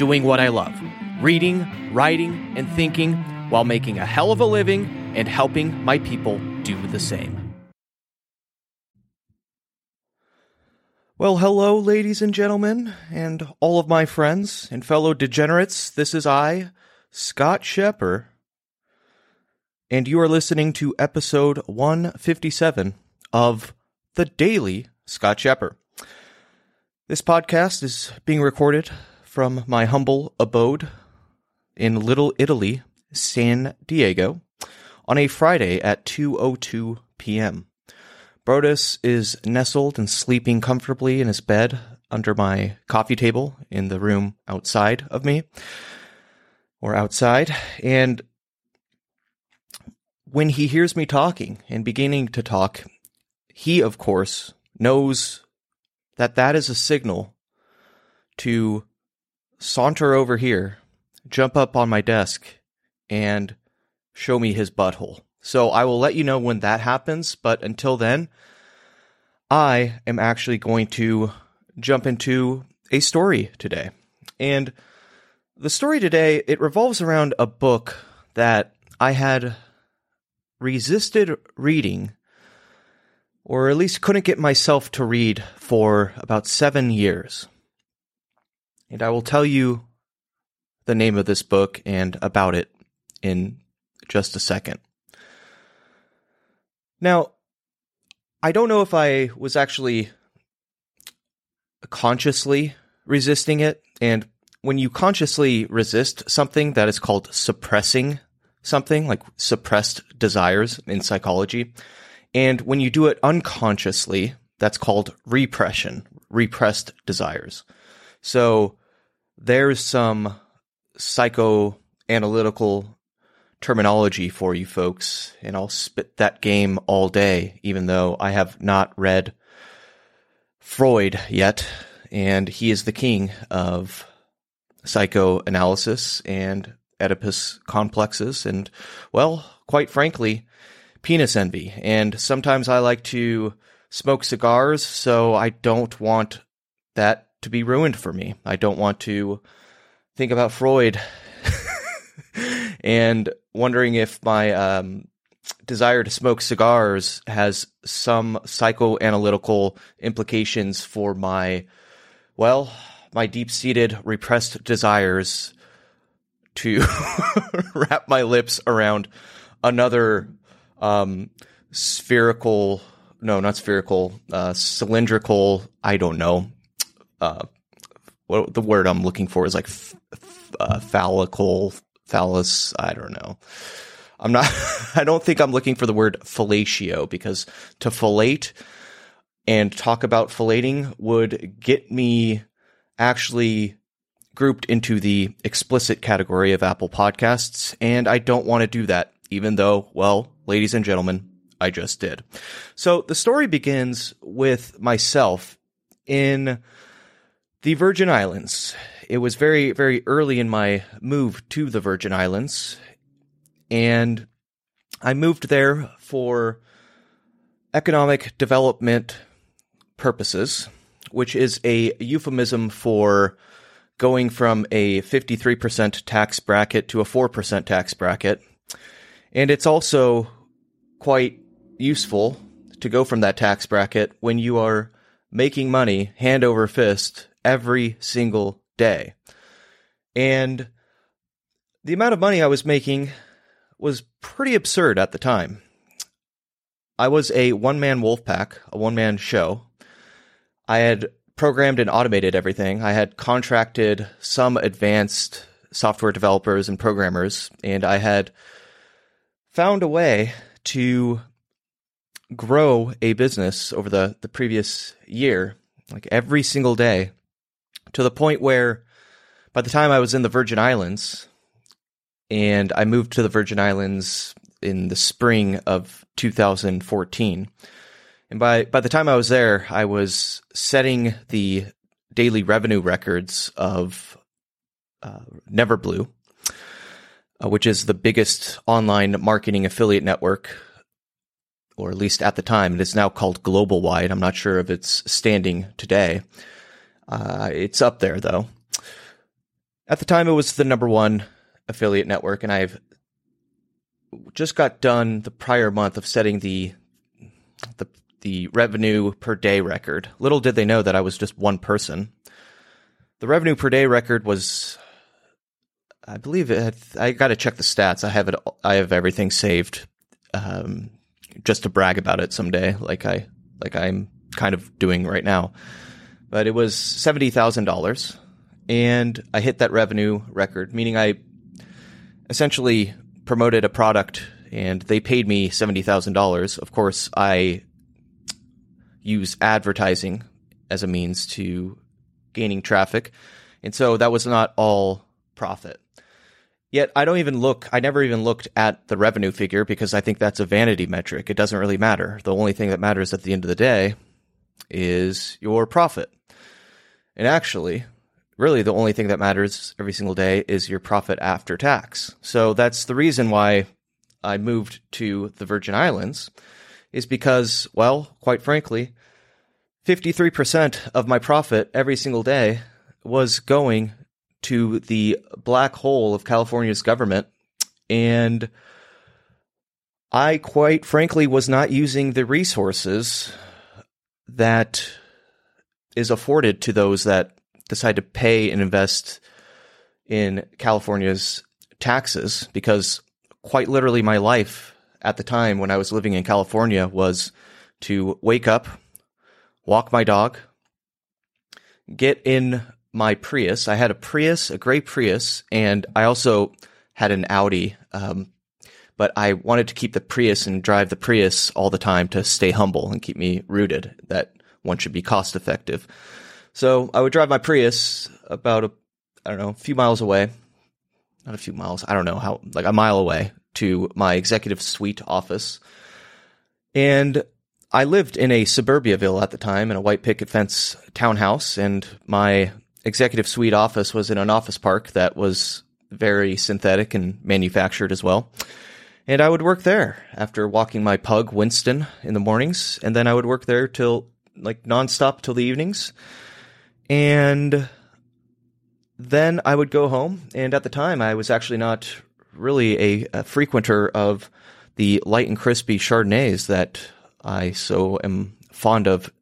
doing what I love reading, writing, and thinking while making a hell of a living and helping my people do the same. Well, hello, ladies and gentlemen, and all of my friends and fellow degenerates. This is I, Scott Scheper, and you are listening to episode 157 of The Daily Scott Scheper. This podcast is being recorded from my humble abode in Little Italy, San Diego, on a Friday at 2:02 p.m. Brodus is nestled and sleeping comfortably in his bed under my coffee table in the room outside of me or outside and when he hears me talking and beginning to talk he of course knows that that is a signal to saunter over here, jump up on my desk, and show me his butthole. So I will let you know when that happens, but until then, I am actually going to jump into a story today. And the story today, it revolves around a book that I had resisted reading or at least couldn't get myself to read for about seven years. And I will tell you the name of this book and about it in just a second. Now, I don't know if I was actually consciously resisting it. And when you consciously resist something, that is called suppressing something, like suppressed desires in psychology. And when you do it unconsciously, that's called repression, repressed desires. So there's some psychoanalytical terminology for you folks, and I'll spit that game all day, even though I have not read Freud yet, and he is the king of psychoanalysis and Oedipus complexes, and well, quite frankly, penis envy. And sometimes I like to smoke cigars, so I don't want that to be ruined for me. I don't want to think about Freud and wondering if my um, desire to smoke cigars has some psychoanalytical implications for my, well, my deep seated repressed desires to wrap my lips around another um, spherical, no, not spherical, uh, cylindrical, I don't know. Uh, what the word I'm looking for is like f- uh, phallical, phallus, I don't know. I'm not, I don't think I'm looking for the word fellatio because to fellate and talk about fellating would get me actually grouped into the explicit category of Apple Podcasts, and I don't want to do that, even though, well, ladies and gentlemen, I just did. So the story begins with myself in the Virgin Islands. It was very, very early in my move to the Virgin Islands, and I moved there for economic development purposes, which is a euphemism for going from a 53% tax bracket to a 4% tax bracket. And it's also quite useful to go from that tax bracket when you are making money hand over fist every single day. And the amount of money I was making was pretty absurd at the time. I was a one man wolf pack, a one man show. I had programmed and automated everything. I had contracted some advanced software developers and programmers, and I had found a way to grow a business over the, the previous year, like every single day, to the point where by the time I was in the Virgin Islands, and I moved to the Virgin Islands in the spring of 2014. And by, by the time I was there, I was setting the daily revenue records of uh, Neverblue, uh, which is the biggest online marketing affiliate network, or at least at the time. It is now called Global Wide. I'm not sure if it's standing today. Uh, it's up there though. At the time, it was the number one affiliate network, and I've just got done the prior month of setting the the the revenue per day record. Little did they know that I was just one person. The revenue per day record was, I believe it. I got to check the stats. I have it. I have everything saved, um, just to brag about it someday, like I like I'm kind of doing right now. But it was seventy thousand dollars, and I hit that revenue record, meaning I essentially promoted a product and they paid me $70,000. Of course, I use advertising as a means to gaining traffic. And so that was not all profit. Yet I don't even look, I never even looked at the revenue figure because I think that's a vanity metric. It doesn't really matter. The only thing that matters at the end of the day is your profit. And actually, really the only thing that matters every single day is your profit after tax. So that's the reason why I moved to the Virgin Islands is because, well, quite frankly, 53% of my profit every single day was going to the black hole of California's government. And I quite frankly was not using the resources that is afforded to those that decide to pay and invest in California's taxes because quite literally my life at the time when I was living in California was to wake up, walk my dog, get in my Prius. I had a Prius, a gray Prius, and I also had an Audi. Um, but I wanted to keep the Prius and drive the Prius all the time to stay humble and keep me rooted that one should be cost effective. So I would drive my Prius about a, I don't know, a few miles away, not a few miles, I don't know how, like a mile away to my executive suite office. And I lived in a suburbiaville at the time in a white picket fence townhouse, and my executive suite office was in an office park that was very synthetic and manufactured as well. And I would work there after walking my pug, Winston, in the mornings, and then I would work there till like nonstop till the evenings. And then I would go home, and at the time, I was actually not really a, a frequenter of the light and crispy Chardonnays that I so am fond of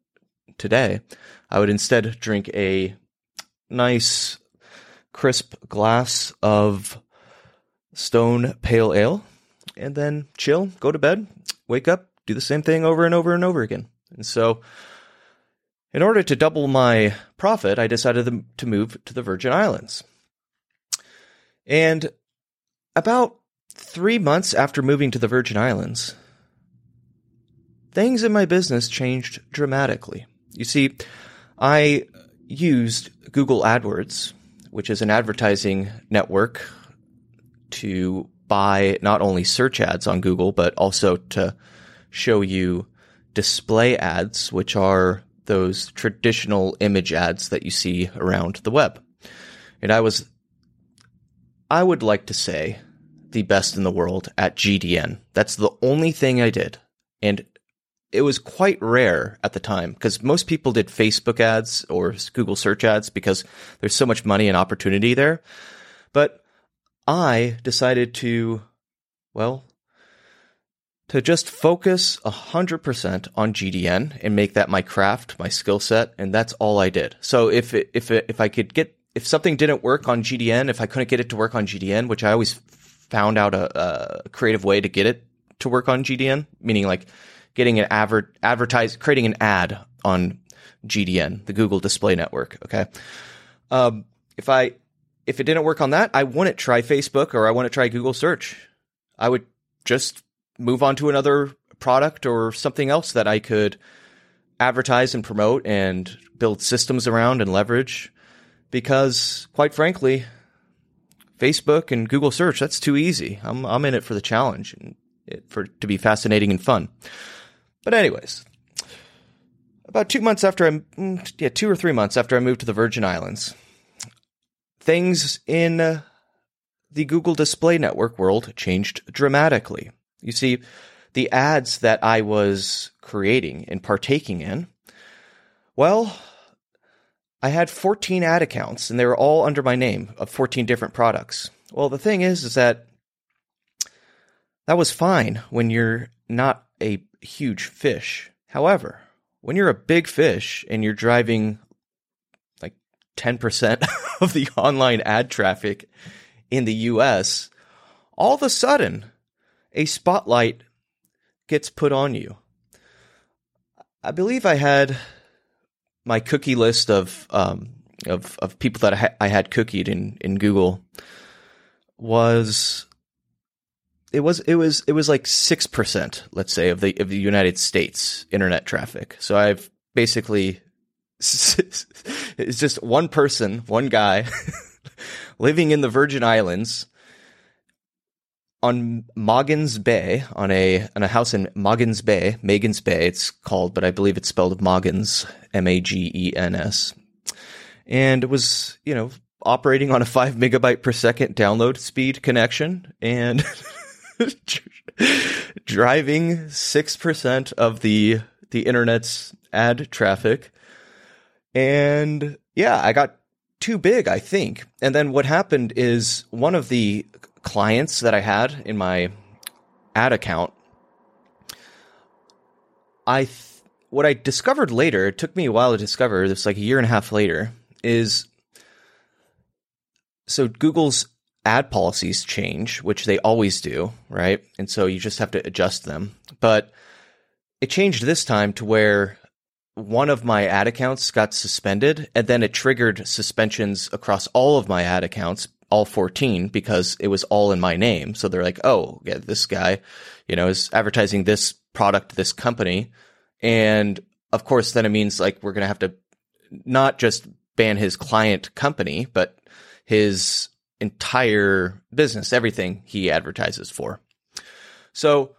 today. I would instead drink a nice, crisp glass of stone pale ale and then chill, go to bed, wake up, do the same thing over and over and over again. And so, in order to double my profit, I decided to move to the Virgin Islands. And about three months after moving to the Virgin Islands, things in my business changed dramatically. You see, I used Google AdWords, which is an advertising network, to buy not only search ads on Google, but also to show you display ads, which are those traditional image ads that you see around the web. And I was, I would like to say, the best in the world at GDN. That's the only thing I did. And it was quite rare at the time because most people did Facebook ads or Google search ads because there's so much money and opportunity there. But I decided to, well, to just focus 100% on GDN and make that my craft, my skill set, and that's all I did. So if it, if it, if I could get if something didn't work on GDN, if I couldn't get it to work on GDN, which I always found out a, a creative way to get it to work on GDN, meaning like getting an advert advertise creating an ad on GDN, the Google Display Network. Okay, um, if I if it didn't work on that, I wouldn't try Facebook or I wouldn't try Google Search. I would just move on to another product or something else that I could advertise and promote and build systems around and leverage. because, quite frankly, Facebook and Google search, that's too easy. I'm, I'm in it for the challenge and it, for to be fascinating and fun. But anyways, about two months after I, yeah, two or three months after I moved to the Virgin Islands, things in uh, the Google Display Network world changed dramatically. You see, the ads that I was creating and partaking in, well, I had 14 ad accounts and they were all under my name of 14 different products. Well, the thing is, is that that was fine when you're not a huge fish. However, when you're a big fish and you're driving like 10% of the online ad traffic in the US, all of a sudden a spotlight gets put on you. I believe I had my cookie list of um, of of people that I, ha- I had cookied in in Google was it was it was it was like six percent, let's say, of the of the United States internet traffic. So I've basically it's just one person, one guy living in the Virgin Islands on Magens Bay, on a on a house in Magens Bay, Magens Bay, it's called, but I believe it's spelled Magens, M A G E N S, and it was you know operating on a five megabyte per second download speed connection and driving six percent of the the internet's ad traffic, and yeah, I got too big, I think. And then what happened is one of the clients that I had in my ad account, I th- what I discovered later, it took me a while to discover, this like a year and a half later, is so Google's ad policies change, which they always do, right? And so you just have to adjust them. But it changed this time to where one of my ad accounts got suspended and then it triggered suspensions across all of my ad accounts all 14 because it was all in my name. So they're like, oh, yeah, this guy, you know, is advertising this product, this company. And of course, then it means like we're going to have to not just ban his client company, but his entire business, everything he advertises for. So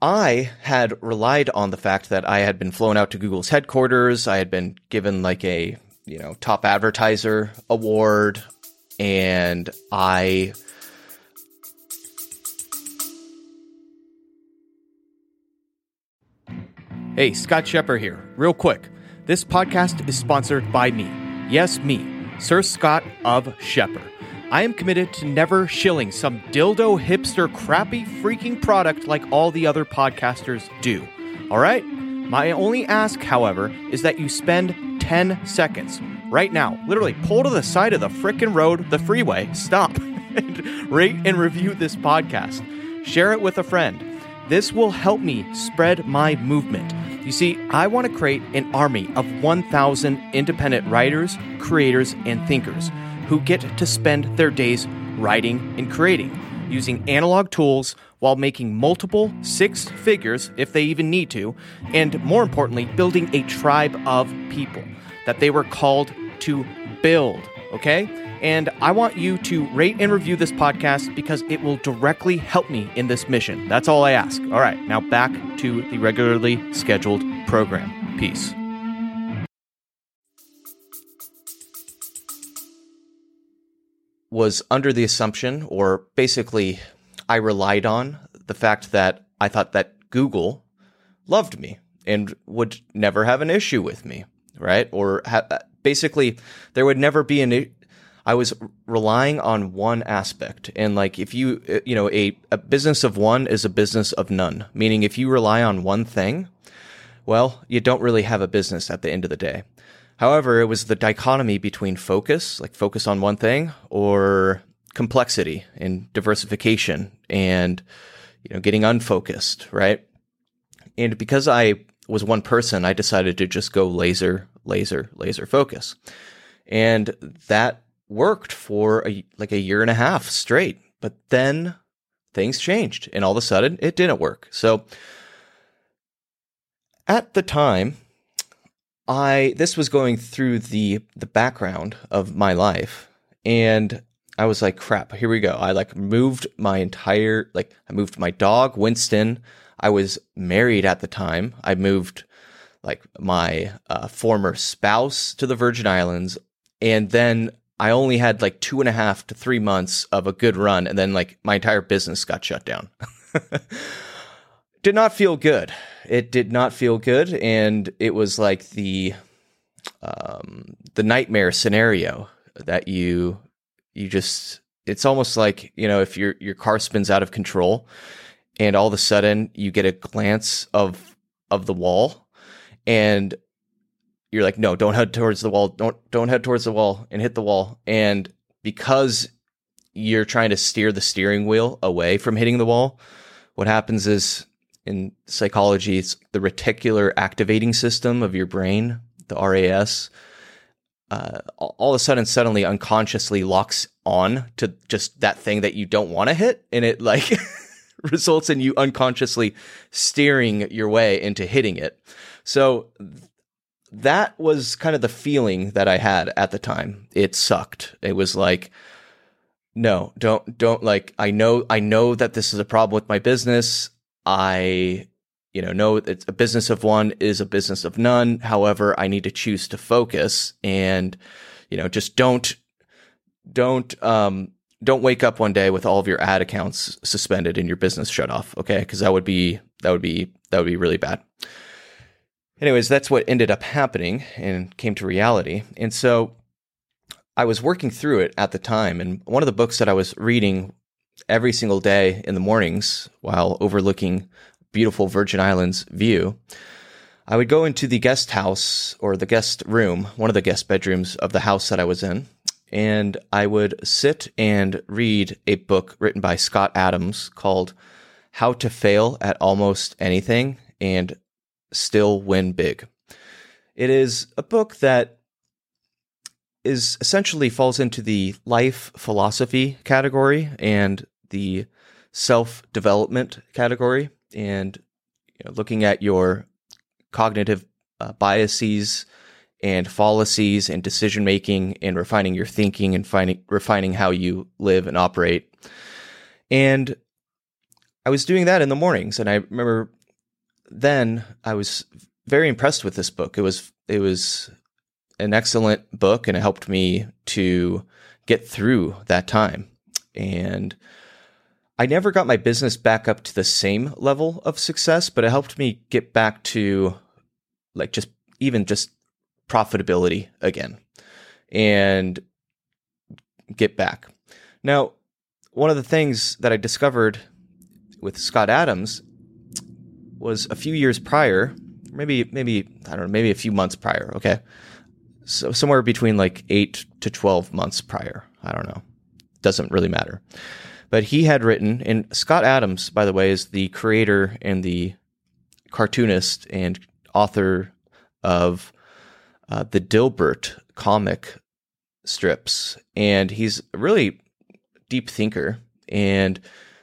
I had relied on the fact that I had been flown out to Google's headquarters. I had been given like a, you know, top advertiser award and I Hey, Scott Scheper here. Real quick. This podcast is sponsored by me. Yes, me, Sir Scott of Scheper. I am committed to never shilling some dildo hipster crappy freaking product like all the other podcasters do. All right? My only ask, however, is that you spend 10 seconds right now. Literally, pull to the side of the frickin' road, the freeway, stop, and rate and review this podcast. Share it with a friend. This will help me spread my movement. You see, I want to create an army of 1,000 independent writers, creators, and thinkers who get to spend their days writing and creating using analog tools while making multiple six figures if they even need to, and more importantly, building a tribe of people that they were called to build. Okay? And I want you to rate and review this podcast because it will directly help me in this mission. That's all I ask. All right, now back to the regularly scheduled program. Peace. Was under the assumption, or basically, I relied on the fact that I thought that Google loved me and would never have an issue with me right? Or ha- basically, there would never be an. I was relying on one aspect, and like if you, uh, you know, a a business of one is a business of none. Meaning, if you rely on one thing, well, you don't really have a business at the end of the day. However, it was the dichotomy between focus, like focus on one thing, or complexity and diversification and you know getting unfocused, right? And because I was one person, I decided to just go laser, laser, laser focus. And that worked for a, like a year and a half straight. But then things changed and all of a sudden it didn't work. So at the time, I this was going through the the background of my life and I was like crap here we go. I like moved my entire like I moved my dog Winston. I was married at the time. I moved like my uh, former spouse to the Virgin Islands and then I only had like two and a half to three months of a good run and then like my entire business got shut down did not feel good. It did not feel good, and it was like the um, the nightmare scenario that you you just. It's almost like you know if your your car spins out of control, and all of a sudden you get a glance of of the wall, and you're like, no, don't head towards the wall. Don't don't head towards the wall and hit the wall. And because you're trying to steer the steering wheel away from hitting the wall, what happens is in psychology, it's the reticular activating system of your brain, the RAS. Uh, all of a sudden, suddenly, unconsciously locks on to just that thing that you don't want to hit, and it like results in you unconsciously steering your way into hitting it. So that was kind of the feeling that I had at the time. It sucked. It was like, no, don't, don't like, I know, I know that this is a problem with my business. I, you know, know it's a business of one is a business of none. However, I need to choose to focus and, you know, just don't, don't, um, don't wake up one day with all of your ad accounts suspended and your business shut off. Okay. Cause that would be, that would be, that would be really bad. Anyways, that's what ended up happening and came to reality. And so I was working through it at the time. And one of the books that I was reading every single day in the mornings while overlooking beautiful Virgin Islands view, I would go into the guest house or the guest room, one of the guest bedrooms of the house that I was in, and I would sit and read a book written by Scott Adams called How to Fail at Almost Anything and Still Win Big. It is a book that is essentially falls into the life philosophy category and the self development category and you know, looking at your cognitive uh, biases and fallacies and decision making and refining your thinking and finding, refining how you live and operate. And I was doing that in the mornings and I remember then I was very impressed with this book. It was it was an excellent book and it helped me to get through that time. And I never got my business back up to the same level of success, but it helped me get back to like just even just profitability again and get back. Now, one of the things that I discovered with Scott Adams was a few years prior, maybe maybe I don't know, maybe a few months prior, okay? So somewhere between like 8 to 12 months prior. I don't know. Doesn't really matter. But he had written, and Scott Adams, by the way, is the creator and the cartoonist and author of uh, the Dilbert comic strips. And he's a really deep thinker. And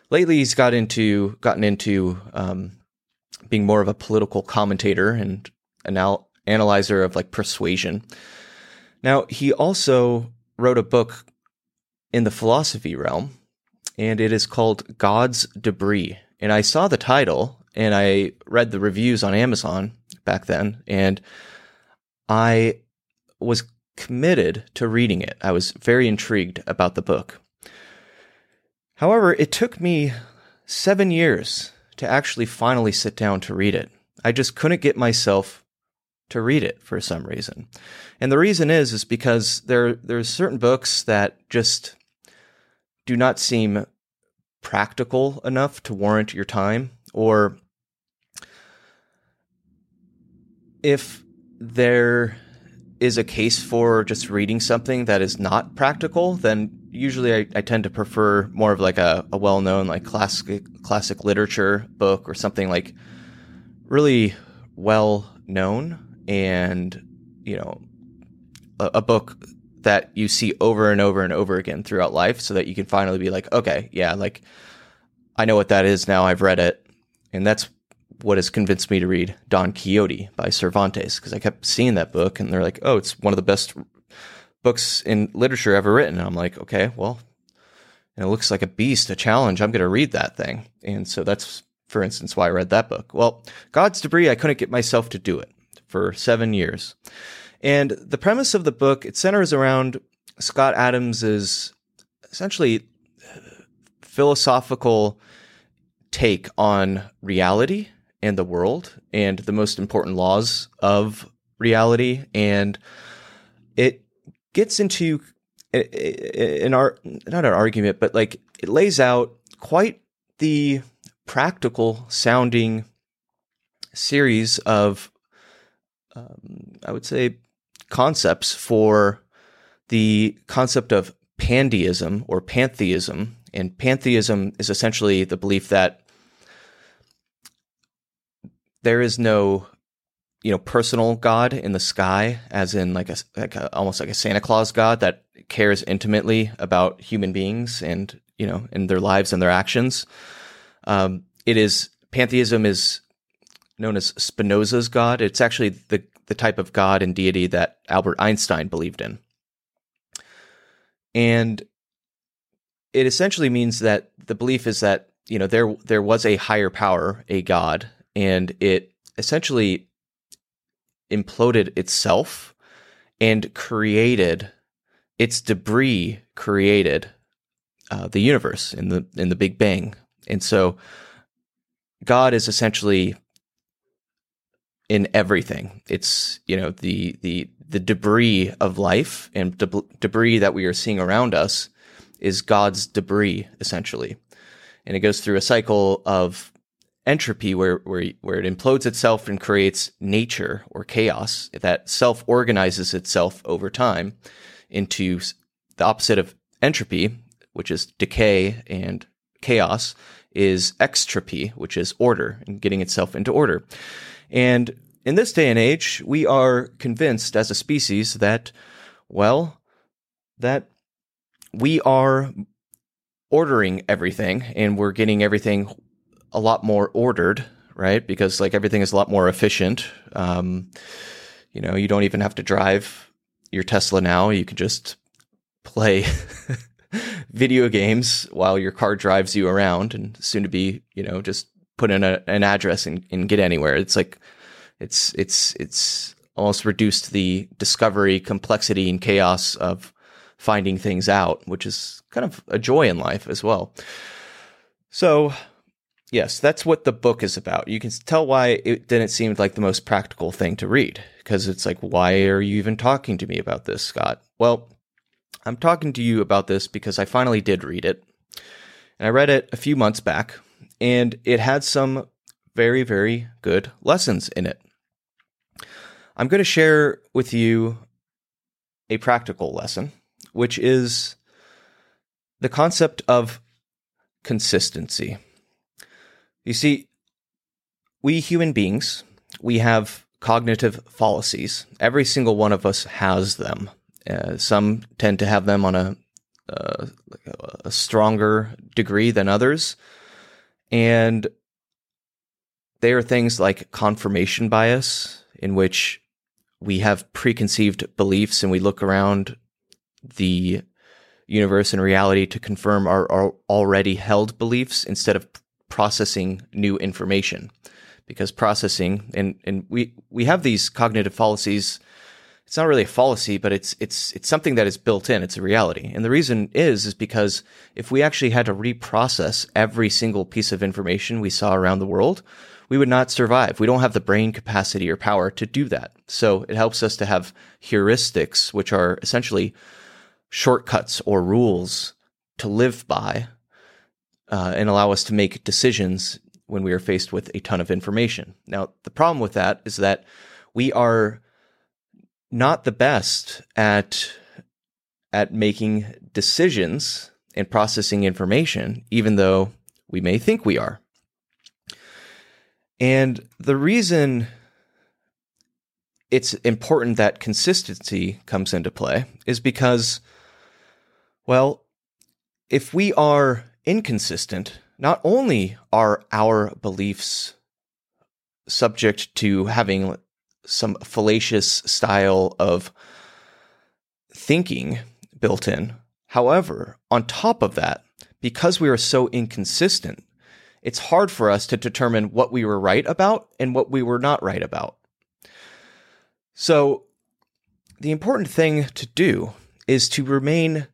lately he's got into gotten into um, being more of a political commentator and anal- analyzer of like persuasion. Now, he also wrote a book in the philosophy realm and it is called God's Debris. And I saw the title and I read the reviews on Amazon back then, and I was committed to reading it. I was very intrigued about the book. However, it took me seven years to actually finally sit down to read it. I just couldn't get myself to read it for some reason. And the reason is is because there there's certain books that just do not seem practical enough to warrant your time or if there is a case for just reading something that is not practical, then usually I, I tend to prefer more of like a, a well known like classic classic literature book or something like really well known and you know a, a book that you see over and over and over again throughout life so that you can finally be like, okay, yeah, like I know what that is now. I've read it. And that's what has convinced me to read Don Quixote by Cervantes because I kept seeing that book and they're like, oh, it's one of the best books in literature ever written. And I'm like, okay, well, and it looks like a beast, a challenge. I'm going to read that thing. And so that's, for instance, why I read that book. Well, God's Debris, I couldn't get myself to do it for seven years. And the premise of the book, it centers around Scott Adams's essentially uh, philosophical take on reality and the world and the most important laws of reality. And it gets into an art, not an argument, but like it lays out quite the practical sounding series of, um, I would say, concepts for the concept of pandeism or pantheism. And pantheism is essentially the belief that there is no you know personal god in the sky as in like a, like a, almost like a santa claus god that cares intimately about human beings and you know in their lives and their actions um, it is pantheism is known as spinoza's god. It's actually the the type of god and deity that albert einstein believed in. And it essentially means that the belief is that you know there there was a higher power a god and it essentially imploded itself and created its debris created uh, the universe in the in the Big Bang, and so God is essentially in everything. It's you know the the the debris of life and de- debris that we are seeing around us is God's debris essentially, and it goes through a cycle of entropy where, where, where it implodes itself and creates nature or chaos that self organizes itself over time into the opposite of entropy, which is decay and chaos, is extropy, which is order and getting itself into order. And in this day and age, we are convinced as a species that, well, that we are ordering everything and we're getting everything a lot more ordered, right? Because like everything is a lot more efficient. Um, you know, you don't even have to drive your Tesla now. You can just play video games while your car drives you around and soon to be, you know, just put in a, an address and, and get anywhere. It's like, it's, it's, it's almost reduced the discovery, complexity, and chaos of finding things out, which is kind of a joy in life as well. So Yes, that's what the book is about. You can tell why it didn't seem like the most practical thing to read because it's like, why are you even talking to me about this, Scott? Well, I'm talking to you about this because I finally did read it. And I read it a few months back, and it had some very, very good lessons in it. I'm going to share with you a practical lesson, which is the concept of consistency. You see, we human beings, we have cognitive fallacies. Every single one of us has them. Uh, some tend to have them on a, uh, a stronger degree than others. And they are things like confirmation bias, in which we have preconceived beliefs and we look around the universe and reality to confirm our, our already held beliefs instead of processing new information. Because processing and and we we have these cognitive fallacies it's not really a fallacy but it's it's it's something that is built in. It's a reality. And the reason is is because if we actually had to reprocess every single piece of information we saw around the world we would not survive. We don't have the brain capacity or power to do that. So it helps us to have heuristics which are essentially shortcuts or rules to live by uh, and allow us to make decisions when we are faced with a ton of information. Now, the problem with that is that we are not the best at at making decisions and processing information, even though we may think we are. And the reason it's important that consistency comes into play is because, well, if we are inconsistent, not only are our beliefs subject to having some fallacious style of thinking built in. However, on top of that, because we are so inconsistent, it's hard for us to determine what we were right about and what we were not right about. So, the important thing to do is to remain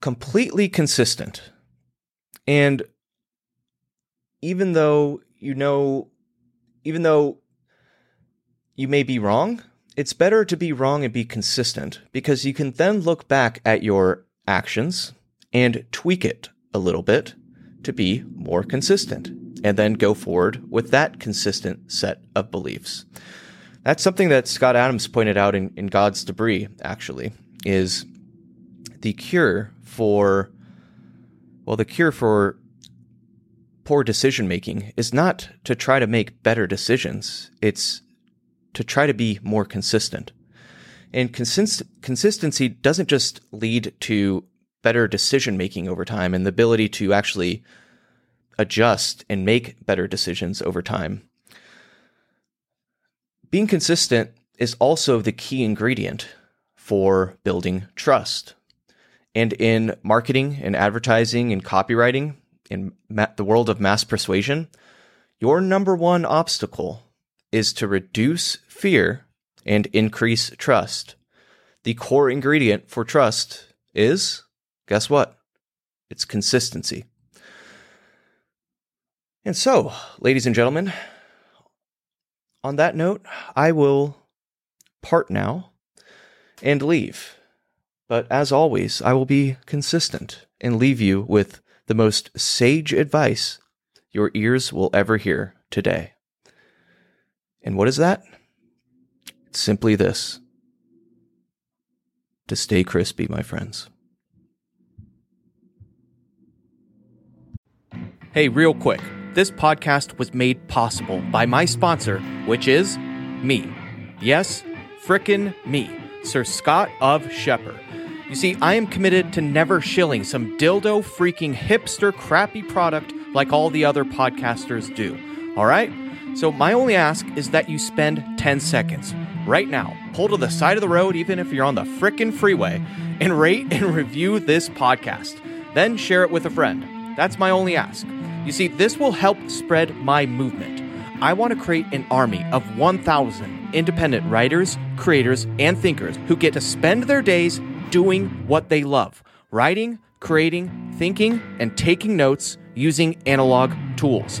completely consistent. And even though you know, even though you may be wrong, it's better to be wrong and be consistent because you can then look back at your actions and tweak it a little bit to be more consistent and then go forward with that consistent set of beliefs. That's something that Scott Adams pointed out in, in God's Debris, actually, is the cure for, well, the cure for poor decision making is not to try to make better decisions. It's to try to be more consistent. And consist- consistency doesn't just lead to better decision making over time and the ability to actually adjust and make better decisions over time. Being consistent is also the key ingredient for building trust. And in marketing and advertising and copywriting, in ma- the world of mass persuasion, your number one obstacle is to reduce fear and increase trust. The core ingredient for trust is, guess what? It's consistency. And so, ladies and gentlemen, on that note, I will part now and leave. But as always, I will be consistent and leave you with the most sage advice your ears will ever hear today. And what is that? It's simply this to stay crispy, my friends. Hey, real quick. This podcast was made possible by my sponsor, which is me. Yes, frickin' me, Sir Scott of Scheper. You see, I am committed to never shilling some dildo freaking hipster crappy product like all the other podcasters do. All right? So, my only ask is that you spend 10 seconds right now, pull to the side of the road, even if you're on the frickin' freeway, and rate and review this podcast. Then share it with a friend. That's my only ask. You see, this will help spread my movement. I want to create an army of 1,000 independent writers, creators, and thinkers who get to spend their days doing what they love writing, creating, thinking, and taking notes using analog tools